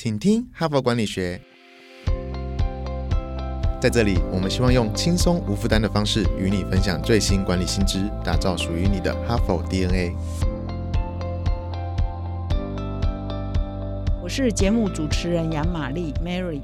请听哈佛管理学。在这里，我们希望用轻松无负担的方式与你分享最新管理新知，打造属于你的哈佛 DNA。我是节目主持人杨玛丽 Mary。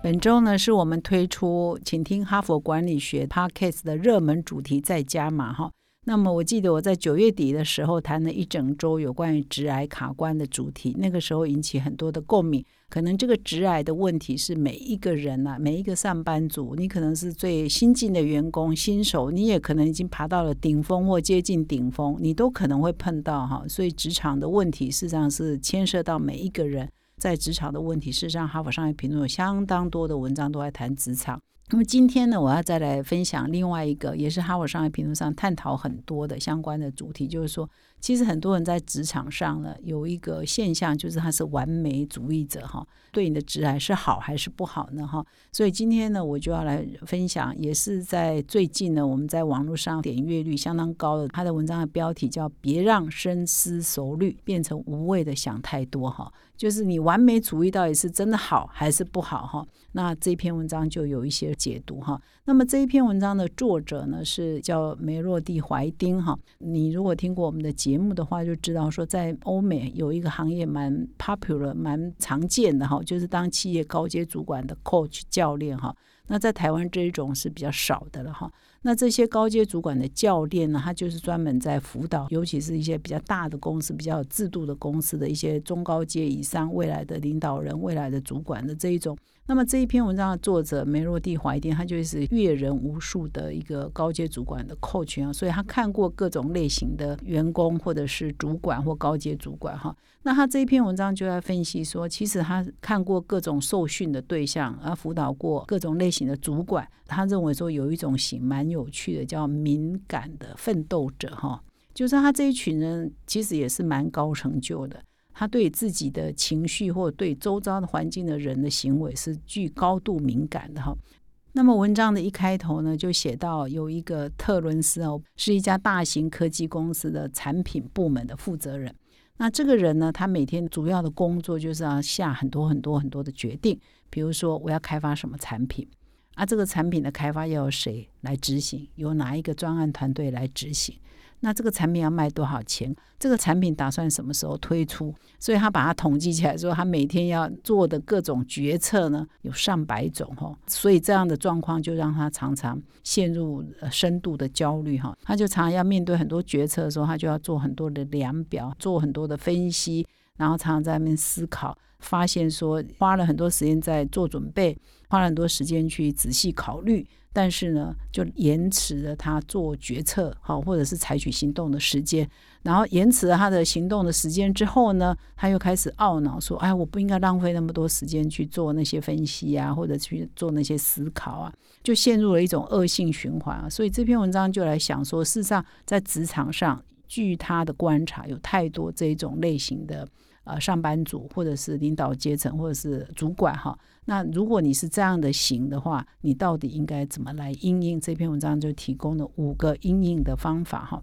本周呢，是我们推出“请听哈佛管理学 ”Podcast 的热门主题，再加码哈。那么我记得我在九月底的时候谈了一整周有关于直癌卡关的主题，那个时候引起很多的共鸣。可能这个直癌的问题是每一个人呐，每一个上班族，你可能是最新进的员工、新手，你也可能已经爬到了顶峰或接近顶峰，你都可能会碰到哈。所以职场的问题事实上是牵涉到每一个人在职场的问题。事实上，哈佛商业评论有相当多的文章都在谈职场。那么今天呢，我要再来分享另外一个，也是哈佛商业评论上探讨很多的相关的主题，就是说，其实很多人在职场上呢，有一个现象，就是他是完美主义者哈，对你的职癌是好还是不好呢哈？所以今天呢，我就要来分享，也是在最近呢，我们在网络上点阅率相当高的，他的文章的标题叫“别让深思熟虑变成无谓的想太多”哈。就是你完美主义到底是真的好还是不好哈？那这篇文章就有一些解读哈。那么这一篇文章的作者呢是叫梅洛蒂怀丁哈。你如果听过我们的节目的话，就知道说在欧美有一个行业蛮 popular 蛮常见的哈，就是当企业高阶主管的 coach 教练哈。那在台湾这一种是比较少的了哈。那这些高阶主管的教练呢，他就是专门在辅导，尤其是一些比较大的公司、比较有制度的公司的一些中高阶以上未来的领导人、未来的主管的这一种。那么这一篇文章的作者梅洛蒂怀丁，他就是阅人无数的一个高阶主管的 coach 啊，所以他看过各种类型的员工或者是主管或高阶主管哈。那他这一篇文章就在分析说，其实他看过各种受训的对象，而辅导过各种类型的主管，他认为说有一种型蛮有趣的，叫敏感的奋斗者哈，就是他这一群人其实也是蛮高成就的。他对自己的情绪或对周遭的环境的人的行为是具高度敏感的哈。那么文章的一开头呢，就写到有一个特伦斯哦，是一家大型科技公司的产品部门的负责人。那这个人呢，他每天主要的工作就是要下很多很多很多的决定，比如说我要开发什么产品啊，这个产品的开发要由谁来执行，由哪一个专案团队来执行。那这个产品要卖多少钱？这个产品打算什么时候推出？所以他把它统计起来，之后他每天要做的各种决策呢，有上百种哈。所以这样的状况就让他常常陷入深度的焦虑哈。他就常常要面对很多决策的时候，他就要做很多的量表，做很多的分析，然后常常在那边思考，发现说花了很多时间在做准备，花了很多时间去仔细考虑。但是呢，就延迟了他做决策，好，或者是采取行动的时间。然后延迟了他的行动的时间之后呢，他又开始懊恼说：“哎，我不应该浪费那么多时间去做那些分析啊，或者去做那些思考啊，就陷入了一种恶性循环啊。”所以这篇文章就来想说，事实上在职场上，据他的观察，有太多这种类型的。呃，上班族或者是领导阶层或者是主管哈，那如果你是这样的型的话，你到底应该怎么来应应？这篇文章就提供了五个应应的方法哈。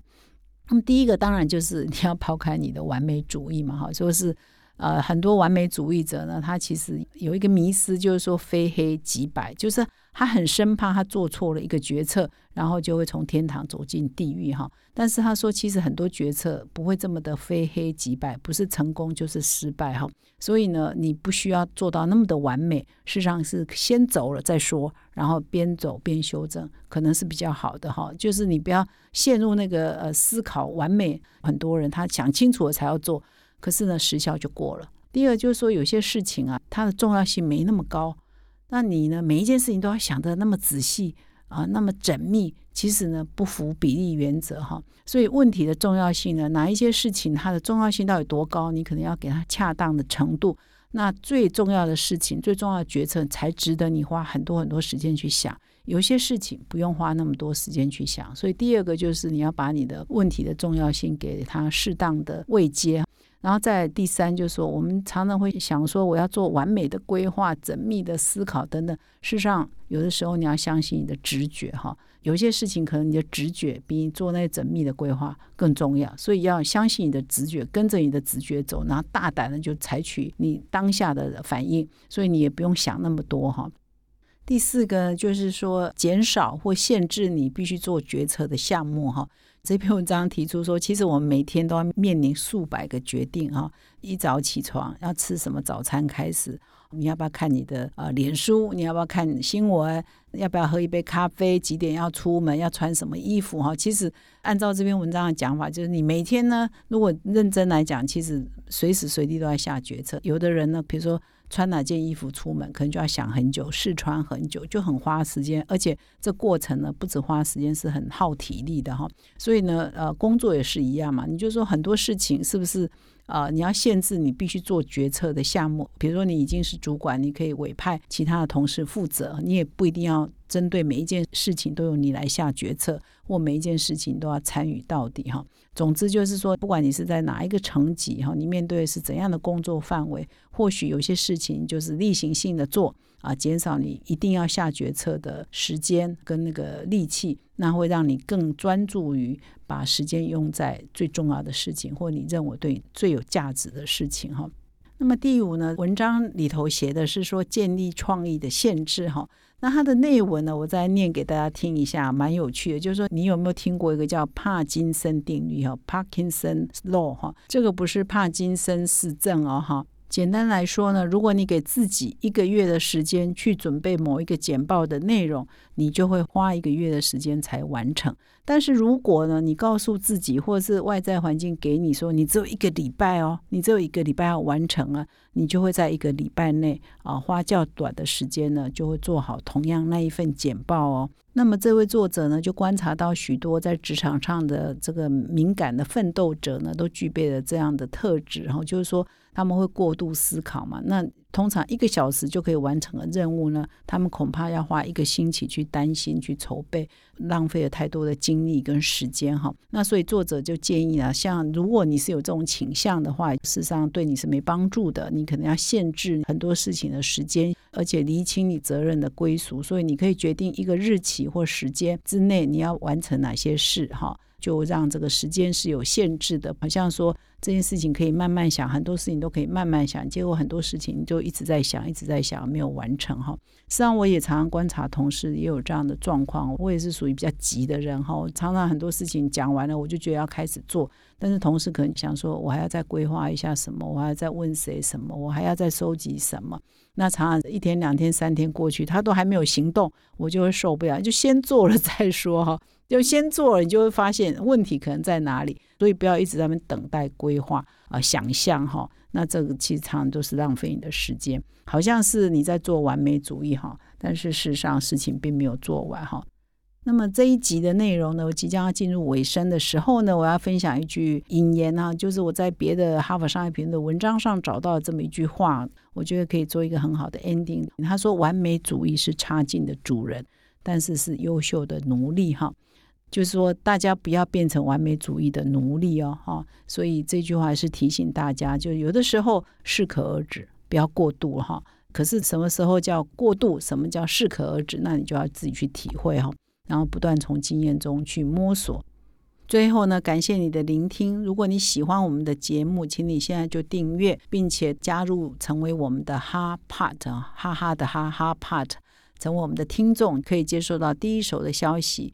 那么第一个当然就是你要抛开你的完美主义嘛哈，就是呃很多完美主义者呢，他其实有一个迷思，就是说非黑即白，就是他很生怕他做错了一个决策。然后就会从天堂走进地狱哈，但是他说，其实很多决策不会这么的非黑即白，不是成功就是失败哈。所以呢，你不需要做到那么的完美，事实上是先走了再说，然后边走边修正，可能是比较好的哈。就是你不要陷入那个呃思考完美，很多人他想清楚了才要做，可是呢时效就过了。第二就是说，有些事情啊，它的重要性没那么高，那你呢每一件事情都要想得那么仔细。啊，那么缜密，其实呢不符比例原则哈。所以问题的重要性呢，哪一些事情它的重要性到底多高，你可能要给它恰当的程度。那最重要的事情，最重要的决策才值得你花很多很多时间去想。有些事情不用花那么多时间去想。所以第二个就是你要把你的问题的重要性给它适当的位阶。然后再第三就是说，我们常常会想说，我要做完美的规划、缜密的思考等等。事实上，有的时候你要相信你的直觉哈。有些事情可能你的直觉比你做那些缜密的规划更重要，所以要相信你的直觉，跟着你的直觉走，然后大胆的就采取你当下的反应。所以你也不用想那么多哈。第四个就是说，减少或限制你必须做决策的项目哈。这篇文章提出说，其实我们每天都要面临数百个决定哈。一早起床要吃什么早餐开始，你要不要看你的呃脸书？你要不要看新闻？要不要喝一杯咖啡？几点要出门？要穿什么衣服哈？其实按照这篇文章的讲法，就是你每天呢，如果认真来讲，其实随时随地都在下决策。有的人呢，比如说。穿哪件衣服出门，可能就要想很久，试穿很久，就很花时间，而且这过程呢，不止花时间，是很耗体力的哈。所以呢，呃，工作也是一样嘛。你就说很多事情是不是？啊，你要限制你必须做决策的项目，比如说你已经是主管，你可以委派其他的同事负责，你也不一定要针对每一件事情都由你来下决策，或每一件事情都要参与到底哈。总之就是说，不管你是在哪一个层级哈，你面对是怎样的工作范围，或许有些事情就是例行性的做。啊，减少你一定要下决策的时间跟那个力气，那会让你更专注于把时间用在最重要的事情，或你认为对最有价值的事情哈。那么第五呢，文章里头写的是说建立创意的限制哈。那它的内文呢，我再念给大家听一下，蛮有趣的。就是说，你有没有听过一个叫帕金森定律哈？Parkinson Law 哈，这个不是帕金森氏症哦哈。简单来说呢，如果你给自己一个月的时间去准备某一个简报的内容，你就会花一个月的时间才完成。但是如果呢，你告诉自己，或者是外在环境给你说，你只有一个礼拜哦，你只有一个礼拜要完成啊，你就会在一个礼拜内啊，花较短的时间呢，就会做好同样那一份简报哦。那么这位作者呢，就观察到许多在职场上的这个敏感的奋斗者呢，都具备了这样的特质，然后就是说。他们会过度思考嘛？那通常一个小时就可以完成的任务呢？他们恐怕要花一个星期去担心、去筹备，浪费了太多的精力跟时间哈。那所以作者就建议啊，像如果你是有这种倾向的话，事实上对你是没帮助的。你可能要限制很多事情的时间，而且厘清你责任的归属。所以你可以决定一个日期或时间之内你要完成哪些事哈。就让这个时间是有限制的，好像说这件事情可以慢慢想，很多事情都可以慢慢想，结果很多事情就一直在想，一直在想，没有完成哈。实际上，我也常常观察同事也有这样的状况，我也是属于比较急的人哈。常常很多事情讲完了，我就觉得要开始做，但是同事可能想说，我还要再规划一下什么，我还要再问谁什么，我还要再收集什么。那常常一天、两天、三天过去，他都还没有行动，我就会受不了，就先做了再说哈。就先做了，你就会发现问题可能在哪里，所以不要一直在那边等待规划啊、想象哈。那这个其实常常都是浪费你的时间，好像是你在做完美主义哈，但是事实上事情并没有做完哈。那么这一集的内容呢，我即将要进入尾声的时候呢，我要分享一句引言啊，就是我在别的哈佛商业评论文章上找到这么一句话，我觉得可以做一个很好的 ending。他说：“完美主义是差劲的主人，但是是优秀的奴隶。”哈。就是说，大家不要变成完美主义的奴隶哦，哈。所以这句话是提醒大家，就有的时候适可而止，不要过度哈。可是什么时候叫过度，什么叫适可而止，那你就要自己去体会哈。然后不断从经验中去摸索。最后呢，感谢你的聆听。如果你喜欢我们的节目，请你现在就订阅，并且加入成为我们的哈 part，哈哈的哈哈 part，成为我们的听众，可以接受到第一手的消息。